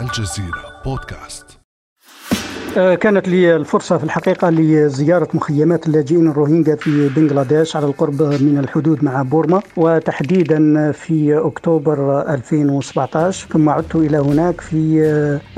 الجزيرة بودكاست. كانت لي الفرصة في الحقيقة لزيارة مخيمات اللاجئين الروهينجا في بنغلاديش على القرب من الحدود مع بورما وتحديدا في أكتوبر 2017 ثم عدت إلى هناك في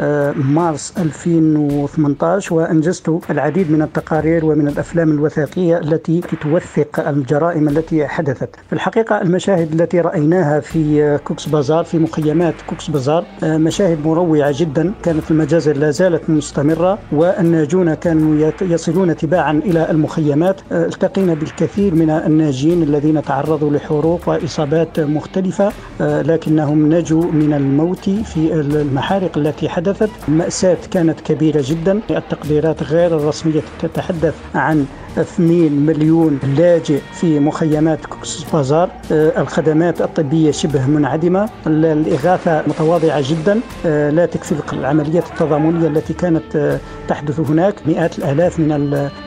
آه، مارس 2018 وأنجزت العديد من التقارير ومن الأفلام الوثائقية التي توثق الجرائم التي حدثت. في الحقيقة المشاهد التي رأيناها في كوكس بازار في مخيمات كوكس بازار آه، مشاهد مروعة جدا كانت المجازر لا زالت مستمرة. والناجون كانوا يصلون تباعا إلى المخيمات. آه، التقينا بالكثير من الناجين الذين تعرضوا لحروق وإصابات مختلفة. آه، لكنهم نجوا من الموت في المحارق التي حدثت. المأساة كانت كبيرة جدا. التقديرات غير الرسمية تتحدث عن 2 مليون لاجئ في مخيمات كوكس بازار. آه، الخدمات الطبية شبه منعدمة. الإغاثة متواضعة جدا. آه، لا تكفي العمليات التضامنية التي كانت آه، تحدث هناك. مئات الآلاف من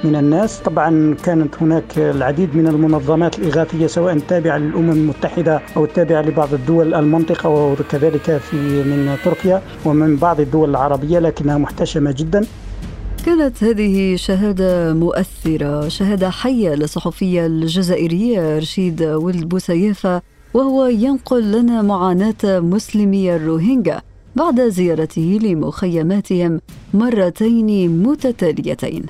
من الناس. طبعا كانت هناك العديد من المنظمات الإغاثية سواء التابعة للأمم المتحدة أو التابعة لبعض الدول المنطقة وكذلك في من تركيا ومن بعض الدول العربية لكنها محتشمة جدا. كانت هذه شهادة مؤثرة شهادة حية للصحفية الجزائرية رشيد ولد بوسيافة وهو ينقل لنا معاناة مسلمي الروهينجا بعد زيارته لمخيماتهم مرتين متتاليتين.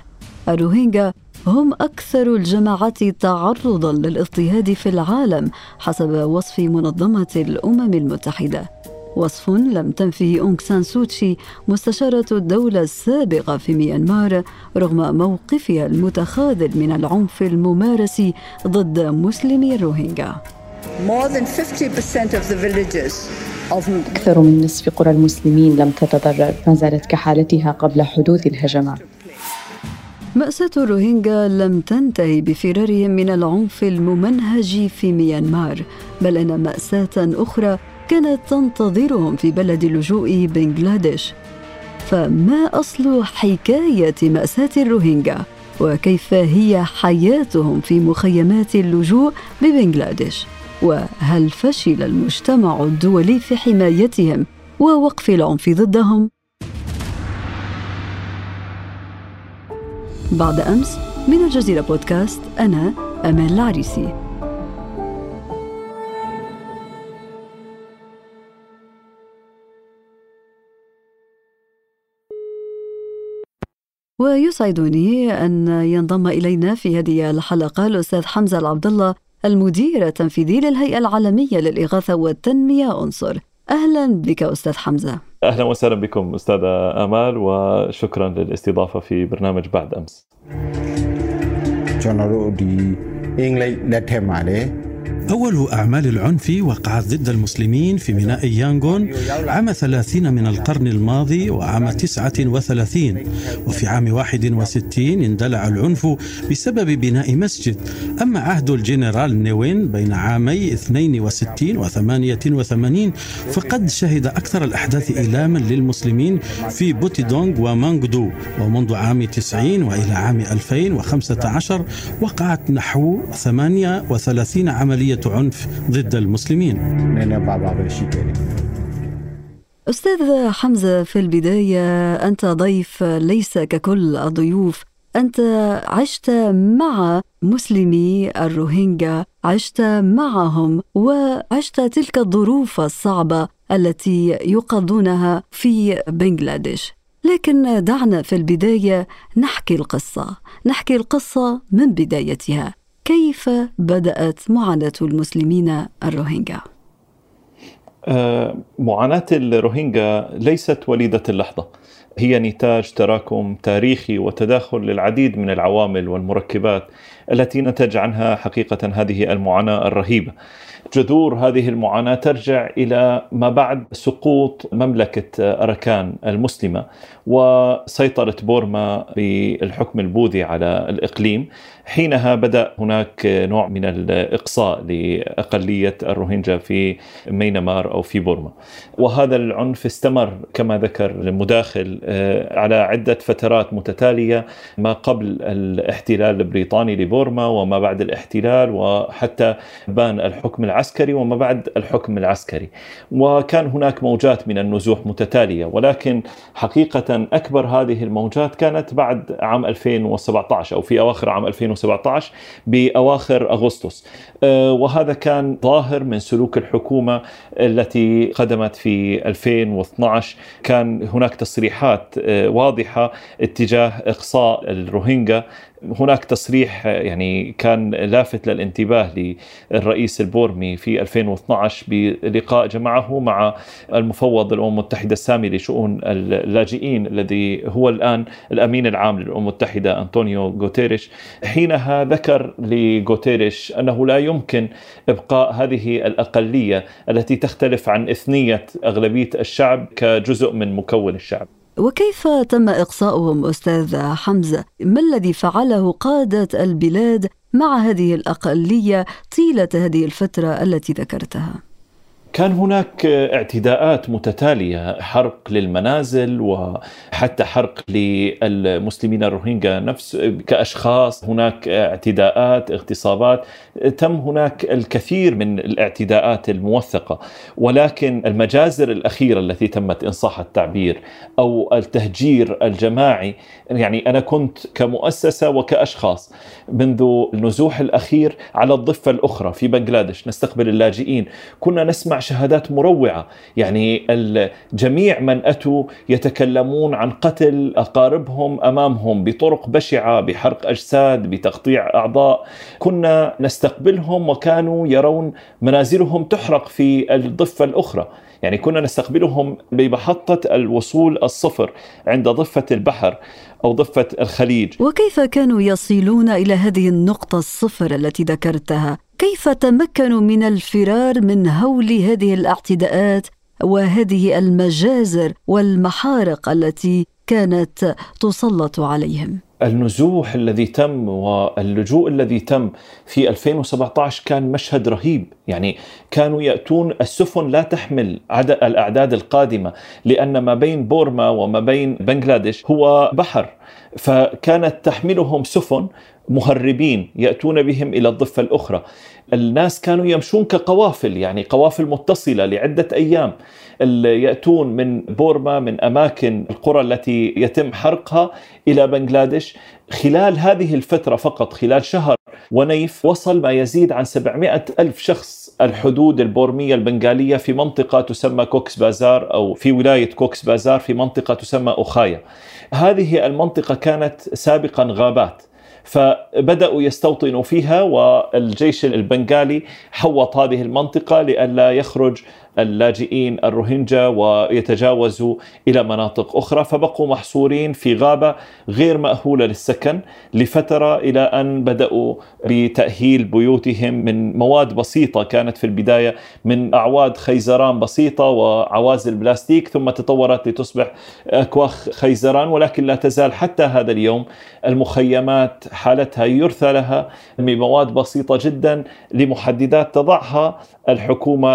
الروهينجا هم أكثر الجماعات تعرضا للاضطهاد في العالم حسب وصف منظمة الأمم المتحدة. وصف لم تنفه أونغ سان سوتشي مستشارة الدولة السابقة في ميانمار رغم موقفها المتخاذل من العنف الممارس ضد مسلمي الروهينجا. أكثر من نصف قرى المسلمين لم تتضرر ما زالت كحالتها قبل حدوث الهجمات مأساة الروهينجا لم تنتهي بفرارهم من العنف الممنهج في ميانمار بل إن مأساة أخرى كانت تنتظرهم في بلد لجوء بنغلاديش. فما أصل حكاية مأساة الروهينجا؟ وكيف هي حياتهم في مخيمات اللجوء ببنغلاديش؟ وهل فشل المجتمع الدولي في حمايتهم ووقف العنف ضدهم؟ بعد أمس من الجزيرة بودكاست أنا امال العريسي. ويسعدني أن ينضم إلينا في هذه الحلقة الأستاذ حمزة العبد الله المدير التنفيذي للهيئة العالمية للإغاثة والتنمية أنصر أهلا بك أستاذ حمزة أهلا وسهلا بكم أستاذة آمال وشكرا للاستضافة في برنامج بعد أمس ကျွန်တော်တို့ဒီအင်္ဂလိပ်လက်ထက်မှာလည်း أول أعمال العنف وقعت ضد المسلمين في ميناء يانغون عام 30 من القرن الماضي وعام 39 وفي عام 61 اندلع العنف بسبب بناء مسجد. أما عهد الجنرال نيوين بين عامي 62 و 88 فقد شهد أكثر الأحداث إيلاما للمسلمين في بوتيدونغ ومانغدو. ومنذ عام 90 وإلى عام 2015 وقعت نحو 38 عملية عنف ضد المسلمين. أستاذ حمزة في البداية أنت ضيف ليس ككل الضيوف. أنت عشت مع مسلمي الروهينجا عشت معهم وعشت تلك الظروف الصعبة التي يقضونها في بنغلاديش. لكن دعنا في البداية نحكي القصة نحكي القصة من بدايتها. كيف بدأت معاناة المسلمين الروهينجا؟ آه، معاناة الروهينجا ليست وليدة اللحظة. هي نتاج تراكم تاريخي وتداخل للعديد من العوامل والمركبات التي نتج عنها حقيقة هذه المعاناة الرهيبة. جذور هذه المعاناة ترجع إلى ما بعد سقوط مملكة أراكان المسلمة وسيطرة بورما بالحكم البوذي على الإقليم. حينها بدأ هناك نوع من الإقصاء لأقلية الروهينجا في مينمار أو في بورما. وهذا العنف استمر كما ذكر المداخل على عدة فترات متتالية ما قبل الاحتلال البريطاني لبورما بورما وما بعد الاحتلال وحتى بان الحكم العسكري وما بعد الحكم العسكري. وكان هناك موجات من النزوح متتالية ولكن حقيقة أكبر هذه الموجات كانت بعد عام 2017 أو في أواخر عام 2017 بأواخر أغسطس. آه، وهذا كان ظاهر من سلوك الحكومة التي قدمت في 2012 كان هناك تصريحات آه، واضحة اتجاه إقصاء الروهينجا. هناك تصريح يعني كان لافت للانتباه للرئيس البورمي في 2012 بلقاء جمعه مع المفوض الأمم المتحدة السامي لشؤون اللاجئين الذي هو الآن الأمين العام للأمم المتحدة أنطونيو غوتيريش. حينها ذكر لغوتيريش أنه لا يمكن إبقاء هذه الأقلية التي تختلف عن إثنية أغلبية الشعب كجزء من مكون الشعب وكيف تم إقصاؤهم أستاذ حمزة؟ ما الذي فعله قادة البلاد مع هذه الأقلية طيلة هذه الفترة التي ذكرتها؟ كان هناك اعتداءات متتالية حرق للمنازل وحتى حرق للمسلمين الروهينجا نفس كأشخاص. هناك اعتداءات اغتصابات. تم هناك الكثير من الاعتداءات الموثقة. ولكن المجازر الأخيرة التي تمت ان صح التعبير أو التهجير الجماعي يعني أنا كنت كمؤسسة وكأشخاص منذ النزوح الأخير على الضفة الأخرى في بنغلاديش نستقبل اللاجئين. كنا نسمع شهادات مروعة. يعني جميع من أتوا يتكلمون عن قتل أقاربهم أمامهم بطرق بشعة بحرق أجساد بتقطيع أعضاء. كنا نستقبلهم وكانوا يرون منازلهم تحرق في الضفة الأخرى. يعني كنا نستقبلهم بمحطة الوصول الصفر عند ضفة البحر أو ضفة الخليج وكيف كانوا يصلون إلى هذه النقطة الصفر التي ذكرتها؟ كيف تمكنوا من الفرار من هول هذه الاعتداءات وهذه المجازر والمحارق التي كانت تسلط عليهم النزوح الذي تم واللجوء الذي تم في 2017 كان مشهد رهيب يعني كانوا يأتون السفن لا تحمل عدد الأعداد القادمة لأن ما بين بورما وما بين بنغلاديش هو بحر فكانت تحملهم سفن مهربين يأتون بهم إلى الضفة الأخرى. الناس كانوا يمشون كقوافل يعني قوافل متصلة لعدة أيام. يأتون من بورما من أماكن القرى التي يتم حرقها إلى بنغلاديش خلال هذه الفترة فقط خلال شهر ونيف وصل ما يزيد عن 700 ألف شخص الحدود البورمية البنغالية في منطقة تسمى كوكس بازار أو في ولاية كوكس بازار في منطقة تسمى أخايا هذه المنطقة كانت سابقا غابات فبدأوا يستوطنوا فيها والجيش البنغالي حوط هذه المنطقة لئلا يخرج اللاجئين الروهينجا ويتجاوزوا إلى مناطق أخرى فبقوا محصورين في غابة غير مأهولة للسكن لفترة إلى أن بدأوا بتأهيل بيوتهم من مواد بسيطة كانت في البداية من أعواد خيزران بسيطة وعوازل بلاستيك ثم تطورت لتصبح أكواخ خيزران ولكن لا تزال حتى هذا اليوم المخيمات حالتها يرثى لها بمواد بسيطة جدا لمحددات تضعها الحكومة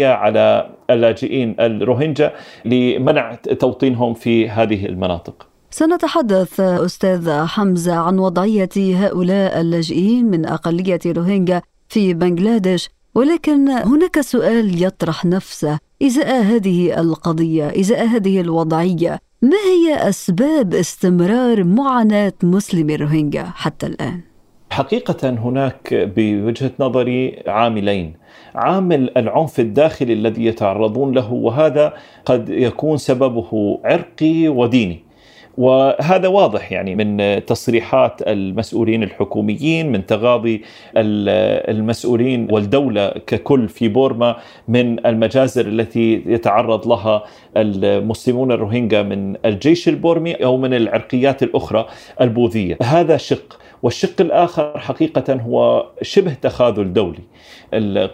البنغاليه على اللاجئين الروهينجا لمنع توطينهم في هذه المناطق. سنتحدث أستاذ حمزة عن وضعية هؤلاء اللاجئين من أقلية روهينجا في بنغلاديش ولكن هناك سؤال يطرح نفسه. إزاء هذه القضية؟ إزاء هذه الوضعية؟ ما هي أسباب استمرار معاناة مسلمي الروهينجا حتى الآن؟ حقيقة هناك بوجهة نظري عاملين. عامل العنف الداخلي الذي يتعرضون له وهذا قد يكون سببه عرقي وديني. وهذا واضح يعني من تصريحات المسؤولين الحكوميين من تغاضي المسؤولين والدولة ككل في بورما من المجازر التي يتعرض لها المسلمون الروهينجا من الجيش البورمي أو من العرقيات الأخرى البوذية. هذا شق والشق الآخر حقيقة هو شبه تخاذل دولي.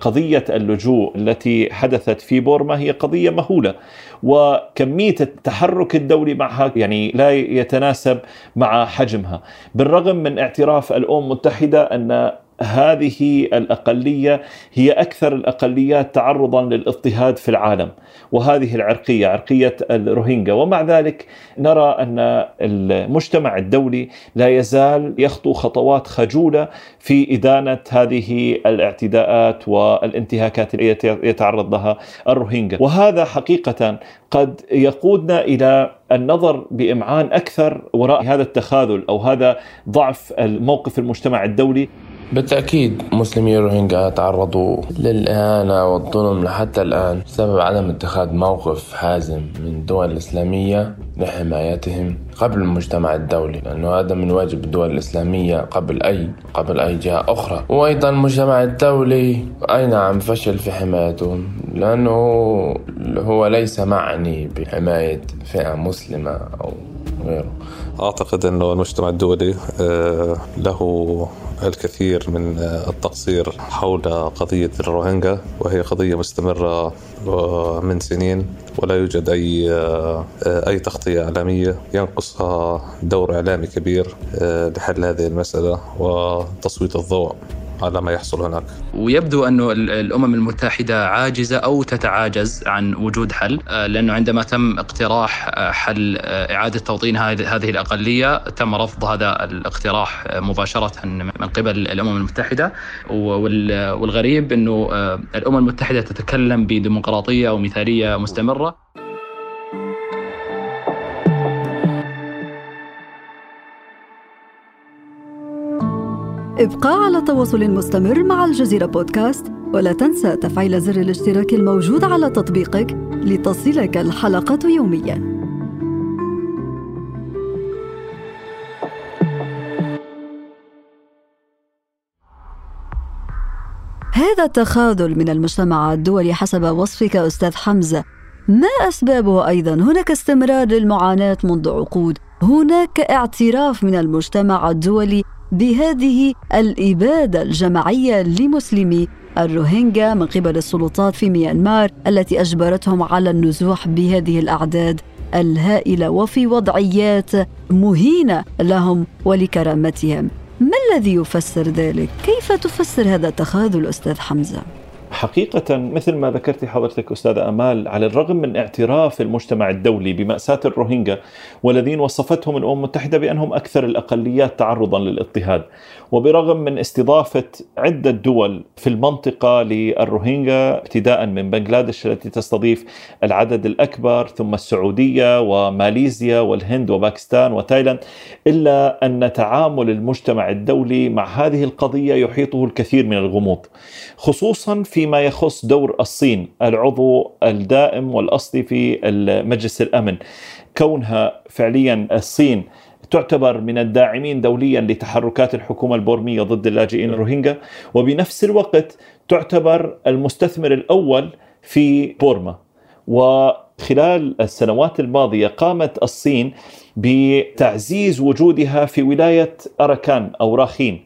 قضية اللجوء التي حدثت في بورما هي قضية مهولة وكمية التحرك الدولي معها يعني لا يتناسب مع حجمها. بالرغم من اعتراف الأمم المتحدة أن هذه الأقلية هي أكثر الأقليات تعرضا للاضطهاد في العالم وهذه العرقية عرقية الروهينجا. ومع ذلك نرى أن المجتمع الدولي لا يزال يخطو خطوات خجولة في إدانة هذه الاعتداءات والانتهاكات التي يتعرض لها الروهينجا. وهذا حقيقة قد يقودنا إلى النظر بإمعان أكثر وراء هذا التخاذل أو هذا ضعف الموقف المجتمع الدولي. بالتأكيد مسلمي الروهينجا تعرضوا للإهانة والظلم لحتى الآن بسبب عدم اتخاذ موقف حازم من الدول الإسلامية لحمايتهم قبل المجتمع الدولي لأنه هذا من واجب الدول الإسلامية قبل أي قبل أي جهة أخرى. وأيضا المجتمع الدولي أي نعم فشل في حمايتهم لأنه هو ليس معني بحماية فئة مسلمة أو غيره. أعتقد أنه المجتمع الدولي آه، له الكثير من التقصير حول قضية الروهينجا وهي قضية مستمرة من سنين ولا يوجد أي أي تغطية إعلامية. ينقصها دور إعلامي كبير لحل هذه المسألة وتسويط الضوء. على ما يحصل هناك. ويبدو أن الأمم المتحدة عاجزة أو تتعاجز عن وجود حل آه، لأنه عندما تم اقتراح آه، حل آه، إعادة توطين هذه الأقلية تم رفض هذا الاقتراح مباشرة من قبل الأمم المتحدة. والغريب أنه الأمم المتحدة تتكلم بديمقراطية أو مثالية مستمرة. ابقى على تواصل مستمر مع الجزيرة بودكاست ولا تنسى تفعيل زر الاشتراك الموجود على تطبيقك لتصلك الحلقة يومياً. هذا التخاذل من المجتمع الدولي حسب وصفك أستاذ حمزة ما أسبابه أيضا؟ هناك استمرار للمعاناة منذ عقود هناك اعتراف من المجتمع الدولي بهذه الإبادة الجماعية لمسلمي الروهينجا من قبل السلطات في ميانمار التي أجبرتهم على النزوح بهذه الأعداد الهائلة وفي وضعيات مهينة لهم ولكرامتهم ما الذي يفسر ذلك؟ كيف تفسر هذا التخاذل أستاذ حمزة؟ حقيقة مثل ما ذكرت حضرتك أستاذة أمال على الرغم من اعتراف المجتمع الدولي بمأساة الروهينجا والذين وصفتهم الأمم المتحدة بأنهم أكثر الأقليات تعرضا للاضطهاد وبرغم من استضافة عدة دول في المنطقة للروهينجا ابتداء من بنغلاديش التي تستضيف العدد الأكبر ثم السعودية وماليزيا والهند وباكستان وتايلاند إلا أن تعامل المجتمع الدولي مع هذه القضية يحيطه الكثير من الغموض خصوصا فيما يخص دور الصين العضو الدائم والأصلي في مجلس الأمن. كونها فعليا الصين تعتبر من الداعمين دوليا لتحركات الحكومة البورمية ضد اللاجئين الروهينجا وبنفس الوقت تعتبر المستثمر الأول في بورما. وخلال السنوات الماضية قامت الصين بتعزيز وجودها في ولاية أراكان أو راخين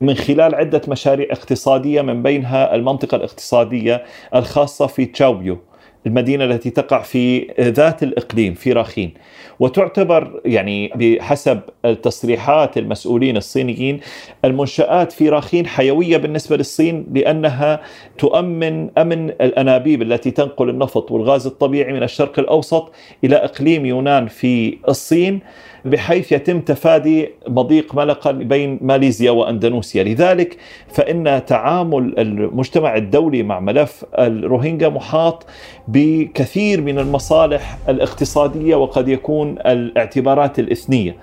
من خلال عدة مشاريع اقتصادية من بينها المنطقة الاقتصادية الخاصة في تشاوبيو. المدينة التي تقع في ذات الإقليم في راخين. وتعتبر يعني بحسب التصريحات المسؤولين الصينيين المنشآت في راخين حيوية بالنسبة للصين لأنها تؤمن أمن الأنابيب التي تنقل النفط والغاز الطبيعي من الشرق الأوسط إلى إقليم يونان في الصين. بحيث يتم تفادي مضيق ملقا بين ماليزيا وأندونيسيا، لذلك فإن تعامل المجتمع الدولي مع ملف الروهينجا محاط بكثير من المصالح الاقتصادية وقد يكون الاعتبارات الإثنية.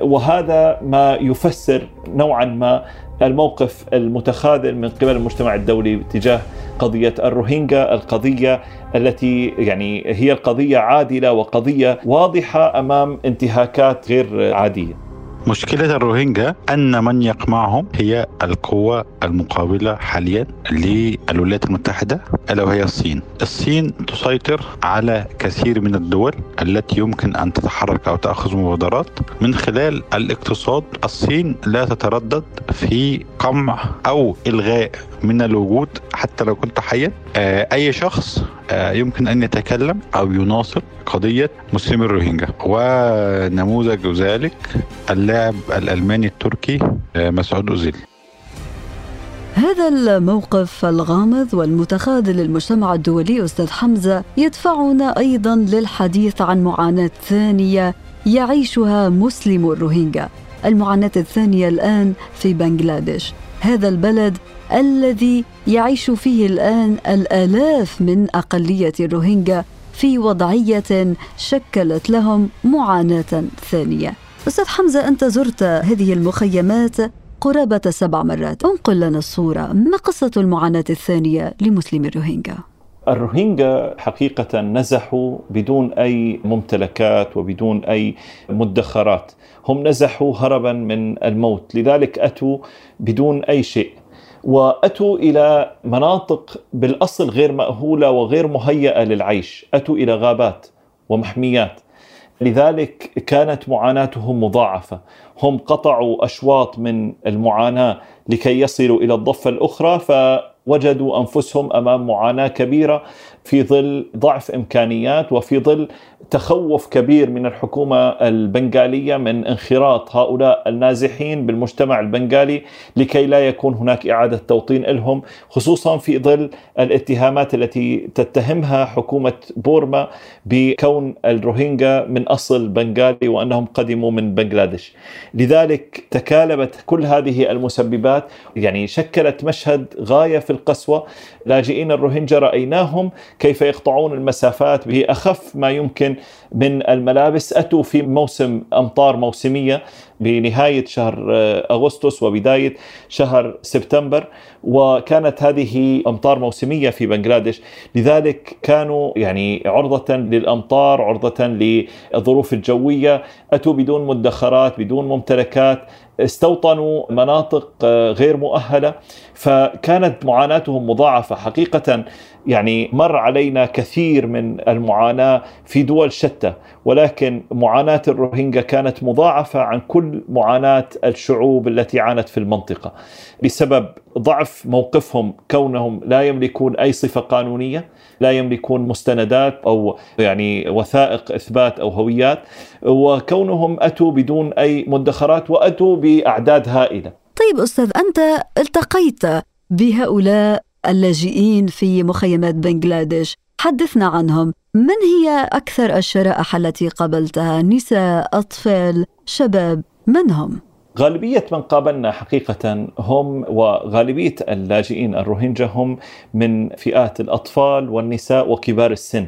وهذا ما يفسر نوعا ما الموقف المتخاذل من قبل المجتمع الدولي تجاه قضية الروهينجا، القضية التي يعني هي القضية عادلة وقضية واضحة أمام انتهاكات غير عادية. مشكلة الروهينجا أن من يقمعهم هي القوة المقابلة حاليا للولايات المتحدة ألا وهي الصين. الصين تسيطر على كثير من الدول التي يمكن أن تتحرك أو تأخذ مبادرات. من خلال الاقتصاد الصين لا تتردد في قمع أو إلغاء من الوجود حتى لو كنت حيا. آه، أي شخص آه، يمكن أن يتكلم أو يناصر قضية مسلمي الروهينجا. ونموذج ذلك اللاعب الألماني التركي آه، مسعود أوزيل. هذا الموقف الغامض والمتخاذل للمجتمع الدولي أستاذ حمزة يدفعنا أيضا للحديث عن معاناة ثانية يعيشها مسلم الروهينجا. المعاناة الثانية الآن في بنغلاديش. هذا البلد الذي يعيش فيه الآن الآلاف من أقلية الروهينجا في وضعية شكلت لهم معاناة ثانية. أستاذ حمزة أنت زرت هذه المخيمات قرابة سبع مرات. أنقل لنا الصورة. ما قصة المعاناة الثانية لمسلمي الروهينجا؟ الروهينجا حقيقة نزحوا بدون أي ممتلكات وبدون أي مدخرات. هم نزحوا هربا من الموت لذلك أتوا بدون أي شيء. وأتوا إلى مناطق بالأصل غير مأهولة وغير مهيئة للعيش، أتوا إلى غابات ومحميات. لذلك كانت معاناتهم مضاعفة، هم قطعوا أشواط من المعاناة لكي يصلوا إلى الضفة الأخرى فوجدوا أنفسهم أمام معاناة كبيرة. في ظل ضعف إمكانيات وفي ظل تخوف كبير من الحكومة البنغالية من انخراط هؤلاء النازحين بالمجتمع البنغالي لكي لا يكون هناك إعادة توطين لهم خصوصا في ظل الاتهامات التي تتهمها حكومة بورما بكون الروهينجا من أصل بنغالي وأنهم قدموا من بنغلاديش. لذلك تكالبت كل هذه المسببات يعني شكلت مشهد غاية في القسوة لاجئين الروهينجا رأيناهم كيف يقطعون المسافات باخف ما يمكن من الملابس. أتوا في موسم أمطار موسمية بنهاية شهر آه، أغسطس وبداية شهر سبتمبر وكانت هذه أمطار موسمية في بنغلاديش. لذلك كانوا يعني عرضة للأمطار عرضة للظروف الجوية. أتوا بدون مدخرات بدون ممتلكات. استوطنوا مناطق آه، غير مؤهلة. فكانت معاناتهم مضاعفة حقيقة يعني مر علينا كثير من المعاناة في دول شتى ولكن معاناة الروهينجا كانت مضاعفة عن كل معاناة الشعوب التي عانت في المنطقة بسبب ضعف موقفهم كونهم لا يملكون أي صفة قانونية لا يملكون مستندات أو يعني وثائق إثبات أو هويات وكونهم أتوا بدون أي مدخرات وأتوا بأعداد هائلة. طيب أستاذ أنت التقيت بهؤلاء اللاجئين في مخيمات بنغلاديش. حدثنا عنهم. من هي أكثر الشرائح التي قابلتها؟ نساء أطفال شباب من هم؟ غالبية من قابلنا حقيقة هم وغالبية اللاجئين الروهينجا هم من فئات الأطفال والنساء وكبار السن.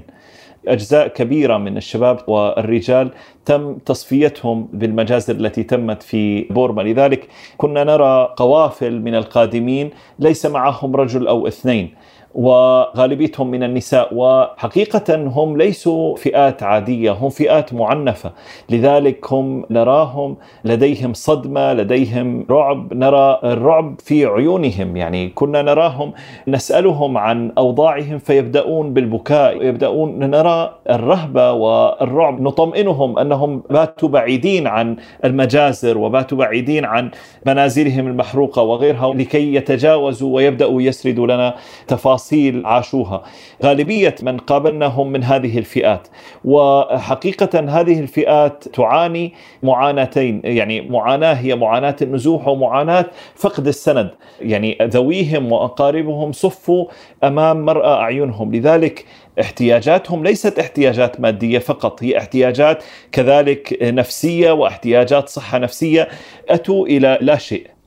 أجزاء كبيرة من الشباب والرجال تم تصفيتهم بالمجازر التي تمت في بورما. لذلك كنا نرى قوافل من القادمين ليس معهم رجل أو اثنين. وغالبيتهم من النساء وحقيقة هم ليسوا فئات عادية هم فئات معنفة. لذلك هم نراهم لديهم صدمة لديهم رعب. نرى الرعب في عيونهم يعني كنا نراهم نسألهم عن أوضاعهم فيبدأون بالبكاء يبدأون نرى الرهبة والرعب. نطمئنهم أنهم باتوا بعيدين عن المجازر وباتوا بعيدين عن منازلهم المحروقة وغيرها لكي يتجاوزوا ويبدأوا يسردوا لنا تفاصيل. تفاصيل عاشوها. غالبية من قابلناهم من هذه الفئات. وحقيقة هذه الفئات تعاني معاناتين. يعني معاناة هي معاناة النزوح ومعاناة فقد السند. يعني ذويهم وأقاربهم صفوا أمام مرأى أعينهم. لذلك احتياجاتهم ليست احتياجات مادية فقط هي احتياجات كذلك نفسية واحتياجات صحة نفسية أتوا إلى لا شيء.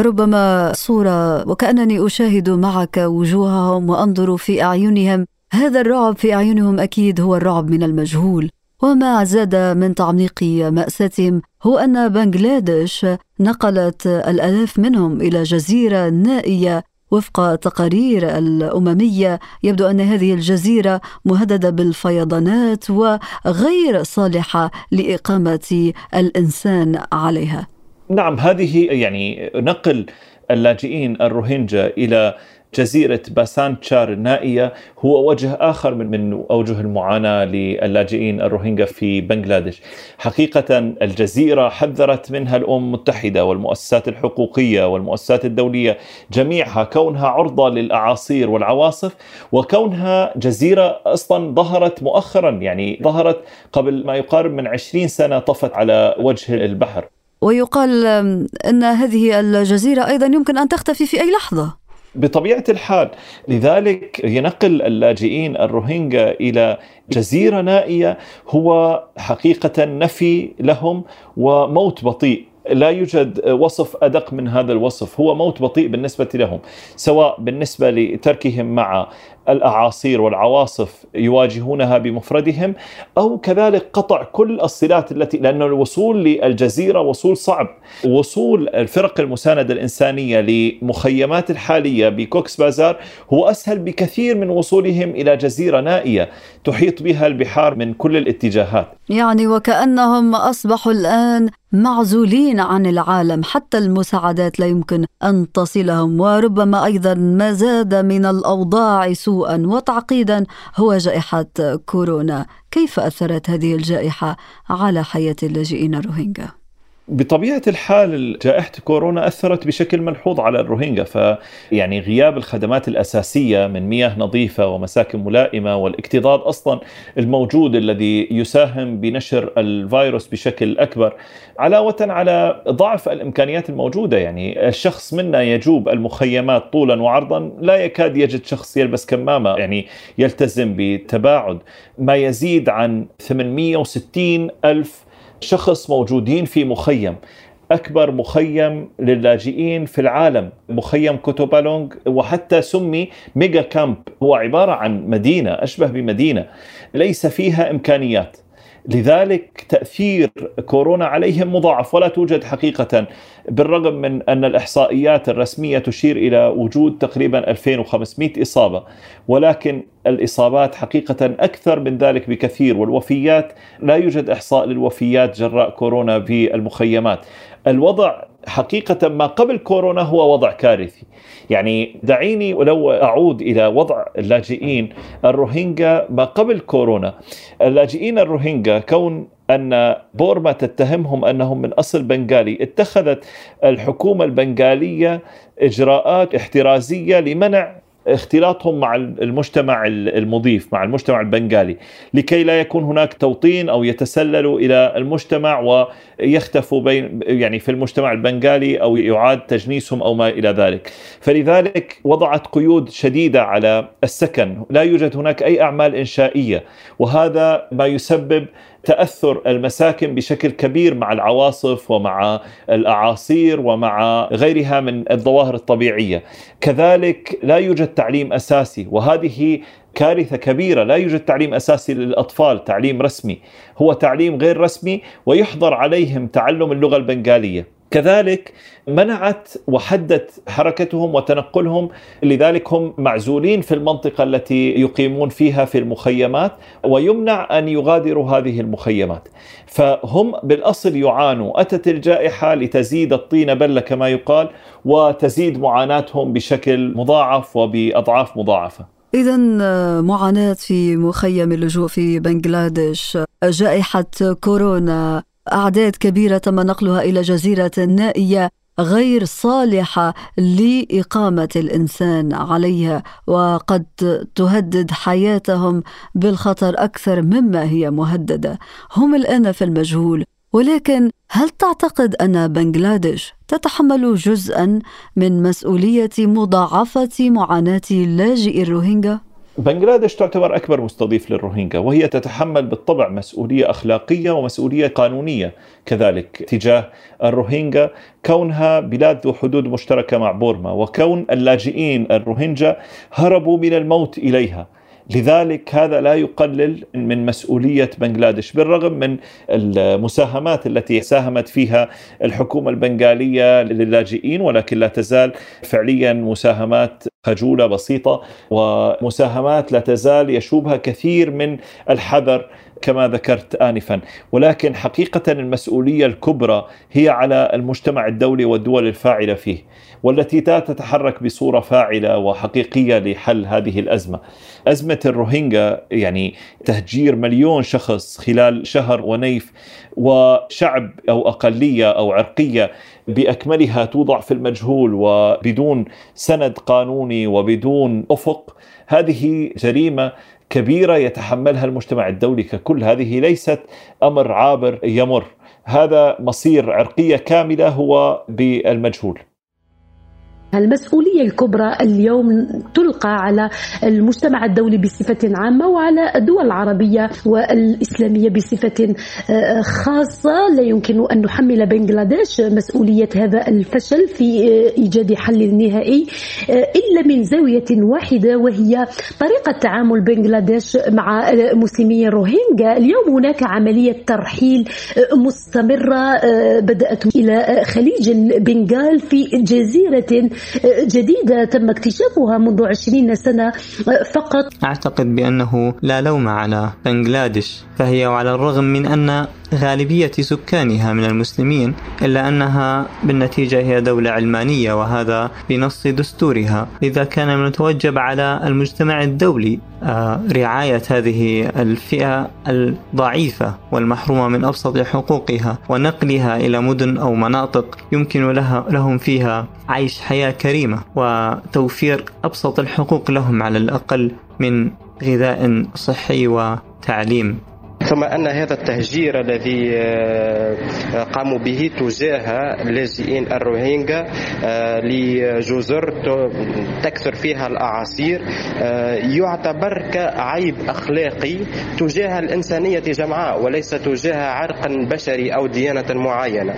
ربما صورة وكأنني أشاهد معك وجوههم وأنظر في أعينهم. هذا الرعب في أعينهم أكيد هو الرعب من المجهول. وما زاد من تعميق مأساتهم هو أن بنغلاديش نقلت الآلاف منهم إلى جزيرة نائية وفق تقارير الأممية. يبدو أن هذه الجزيرة مهددة بالفيضانات وغير صالحة لإقامة الإنسان عليها. نعم هذه يعني نقل اللاجئين الروهينجا إلى جزيرة باسان تشار النائية. هو وجه آخر من, من أوجه المعاناة للاجئين الروهينجا في بنغلاديش. حقيقة الجزيرة حذرت منها الأمم المتحدة والمؤسسات الحقوقية والمؤسسات الدولية جميعها كونها عرضة للأعاصير والعواصف وكونها جزيرة أصلا ظهرت مؤخرا يعني ظهرت قبل ما يقارب من 20 سنة طفت على وجه البحر. ويقال أن هذه الجزيرة أيضا يمكن أن تختفي في أي لحظة. بطبيعة الحال لذلك ينقل اللاجئين الروهينجا إلى جزيرة نائية هو حقيقة نفي لهم وموت بطيء. لا يوجد وصف أدق من هذا الوصف هو موت بطيء بالنسبة لهم سواء بالنسبة لتركهم مع الأعاصير والعواصف يواجهونها بمفردهم أو كذلك قطع كل الصلات التي لأن الوصول للجزيرة وصول صعب. وصول الفرق المساندة الإنسانية لمخيمات الحالية بكوكس بازار هو أسهل بكثير من وصولهم إلى جزيرة نائية تحيط بها البحار من كل الاتجاهات. يعني وكأنهم أصبحوا الآن معزولين عن العالم حتى المساعدات لا يمكن أن تصلهم وربما أيضا ما زاد من الأوضاع سوءا وتعقيدا هو جائحة كورونا. كيف أثرت هذه الجائحة على حياة اللاجئين الروهينجا؟ بطبيعة الحال جائحة كورونا أثرت بشكل ملحوظ على الروهينجا فيعني غياب الخدمات الأساسية من مياه نظيفة ومساكن ملائمة والاكتظاظ أصلا الموجود الذي يساهم بنشر الفيروس بشكل أكبر علاوة على ضعف الإمكانيات الموجودة. يعني الشخص منا يجوب المخيمات طولا وعرضا لا يكاد يجد شخص يلبس كمامة يعني يلتزم بتباعد. ما يزيد عن 860 ألف شخص موجودين في مخيم أكبر مخيم للاجئين في العالم مخيم كوتوبالونغ وحتى سمي mega camp. هو عبارة عن مدينة أشبه بمدينة ليس فيها إمكانيات. لذلك تأثير كورونا عليهم مضاعف ولا توجد حقيقة بالرغم من أن الإحصائيات الرسمية تشير إلى وجود تقريبا 2500 إصابة ولكن الإصابات حقيقة أكثر من ذلك بكثير والوفيات لا يوجد إحصاء للوفيات جراء كورونا في المخيمات الوضع حقيقة ما قبل كورونا هو وضع كارثي. يعني دعيني ولو أعود إلى وضع اللاجئين الروهينجا ما قبل كورونا. اللاجئين الروهينجا كون أن بورما تتهمهم أنهم من أصل بنغالي اتخذت الحكومة البنغالية إجراءات احترازية لمنع اختلاطهم مع المجتمع المضيف مع المجتمع البنغالي لكي لا يكون هناك توطين أو يتسللوا إلى المجتمع ويختفوا بين يعني في المجتمع البنغالي أو يعاد تجنيسهم أو ما إلى ذلك. فلذلك وضعت قيود شديدة على السكن. لا يوجد هناك أي أعمال إنشائية وهذا ما يسبب تأثر المساكن بشكل كبير مع العواصف ومع الأعاصير ومع غيرها من الظواهر الطبيعية. كذلك لا يوجد تعليم أساسي وهذه كارثة كبيرة. لا يوجد تعليم أساسي للأطفال تعليم رسمي. هو تعليم غير رسمي ويحظر عليهم تعلم اللغة البنغالية. كذلك منعت وحدت حركتهم وتنقلهم لذلك هم معزولين في المنطقة التي يقيمون فيها في المخيمات ويمنع أن يغادروا هذه المخيمات. فهم بالأصل يعانوا. أتت الجائحة لتزيد الطين بلة كما يقال وتزيد معاناتهم بشكل مضاعف وبأضعاف مضاعفة. إذا معاناة في مخيم اللجوء في بنغلاديش جائحة كورونا. أعداد كبيرة تم نقلها إلى جزيرة نائية غير صالحة لإقامة الإنسان عليها وقد تهدد حياتهم بالخطر أكثر مما هي مهددة هم الآن في المجهول ولكن هل تعتقد أن بنغلاديش تتحمل جزءا من مسؤولية مضاعفة معاناة لاجئي الروهينجا؟ بنغلاديش تعتبر أكبر مستضيف للروهينجا وهي تتحمل بالطبع مسؤولية أخلاقية ومسؤولية قانونية كذلك تجاه الروهينجا. كونها بلاد ذو حدود مشتركة مع بورما وكون اللاجئين الروهينجا هربوا من الموت إليها. لذلك هذا لا يقلل من مسؤولية بنغلاديش بالرغم من المساهمات التي ساهمت فيها الحكومة البنغالية للاجئين ولكن لا تزال فعليا مساهمات خجولة بسيطة ومساهمات لا تزال يشوبها كثير من الحذر كما ذكرت آنفا. ولكن حقيقة المسؤولية الكبرى هي على المجتمع الدولي والدول الفاعلة فيه والتي تتحرك بصورة فاعلة وحقيقية لحل هذه الأزمة. أزمة الروهينجا يعني تهجير مليون شخص خلال شهر ونيف وشعب أو أقلية أو عرقية بأكملها توضع في المجهول وبدون سند قانوني وبدون أفق. هذه جريمة كبيرة يتحملها المجتمع الدولي ككل. هذه ليست أمر عابر يمر. هذا مصير عرقية كاملة هو بالمجهول. المسؤولية الكبرى اليوم تلقى على المجتمع الدولي بصفة عامة وعلى الدول العربية والإسلامية بصفة آه، خاصة. لا يمكن أن نحمل بنغلاديش مسؤولية هذا الفشل في آه، إيجاد حل نهائي آه، إلا من زاوية واحدة وهي طريقة تعامل بنغلاديش مع مسلمي الروهينجا اليوم هناك عملية ترحيل مستمرة بدأت إلى خليج البنغال في جزيرة جديدة تم اكتشافها منذ عشرين سنة فقط. أعتقد بأنه لا لوم على بنغلاديش فهي وعلى الرغم من أن غالبية سكانها من المسلمين إلا أنها بالنتيجة هي دولة علمانية وهذا بنص دستورها. لذا كان من المتوجب على المجتمع الدولي آه، رعاية هذه الفئة الضعيفة والمحرومة من أبسط حقوقها ونقلها إلى مدن أو مناطق يمكن لها لهم فيها عيش حياة كريمة وتوفير أبسط الحقوق لهم على الأقل من غذاء صحي وتعليم. ثم أن هذا التهجير الذي آه، قاموا به تجاه اللاجئين الروهينجا آه، لجزر تكثر فيها الأعاصير آه، يعتبر كعيب أخلاقي تجاه الإنسانية جمعاء وليس تجاه عرق بشري أو ديانة معينة.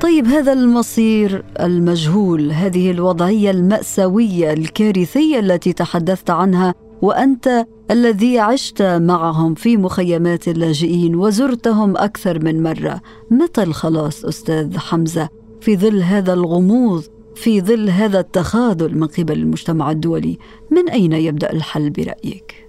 طيب هذا المصير المجهول هذه الوضعية المأساوية الكارثية التي تحدثت عنها وأنت الذي عشت معهم في مخيمات اللاجئين وزرتهم أكثر من مرة. متى الخلاص أستاذ حمزة؟ في ظل هذا الغموض في ظل هذا التخاذل من قبل المجتمع الدولي من أين يبدأ الحل برأيك؟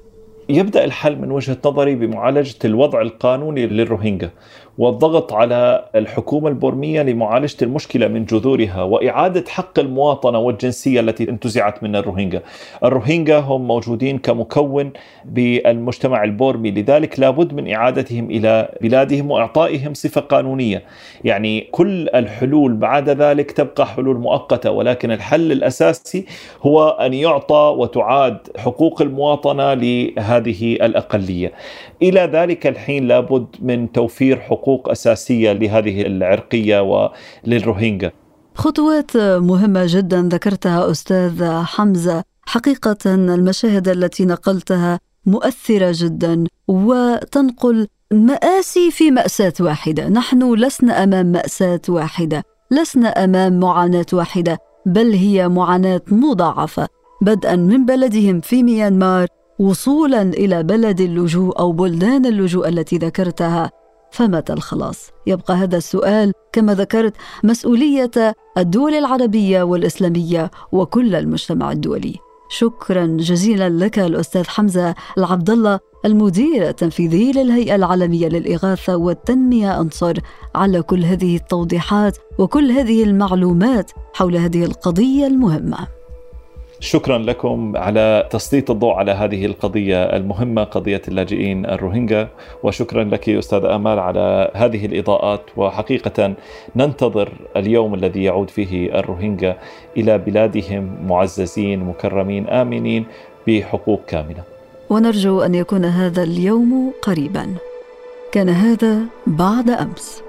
يبدأ الحل من وجهة نظري بمعالجة الوضع القانوني للروهينجا. والضغط على الحكومة البورميه لمعالجة المشكلة من جذورها وإعادة حق المواطنة والجنسية التي انتزعت من الروهينجا. الروهينجا هم موجودين كمكون بالمجتمع البورمي لذلك لابد من إعادتهم إلى بلادهم وإعطائهم صفة قانونية. يعني كل الحلول بعد ذلك تبقى حلول مؤقتة ولكن الحل الأساسي هو أن يعطى وتعاد حقوق المواطنة لهذه الأقلية. إلى ذلك الحين لابد من توفير حقوق حقوق أساسية لهذه العرقية وللروهينجا. خطوات مهمة جدا ذكرتها أستاذ حمزة، حقيقة المشاهد التي نقلتها مؤثرة جدا وتنقل مآسي في مأساة واحدة، نحن لسنا أمام مأساة واحدة، لسنا أمام معاناة واحدة، بل هي معاناة مضاعفة، بدءا من بلدهم في ميانمار وصولا إلى بلد اللجوء أو بلدان اللجوء التي ذكرتها. فمتى الخلاص؟ يبقى هذا السؤال كما ذكرت مسؤولية الدول العربية والإسلامية وكل المجتمع الدولي. شكرا جزيلا لك الأستاذ حمزة العبد الله المدير التنفيذي للهيئة العالمية للإغاثة والتنمية أنصر على كل هذه التوضيحات وكل هذه المعلومات حول هذه القضية المهمة. شكرا لكم على تسليط الضوء على هذه القضية المهمة قضية اللاجئين الروهينجا. وشكرا لك أستاذ آمال على هذه الإضاءات. وحقيقة ننتظر اليوم الذي يعود فيه الروهينجا إلى بلادهم معززين مكرمين آمنين بحقوق كاملة. ونرجو أن يكون هذا اليوم قريبا. كان هذا بعد أمس.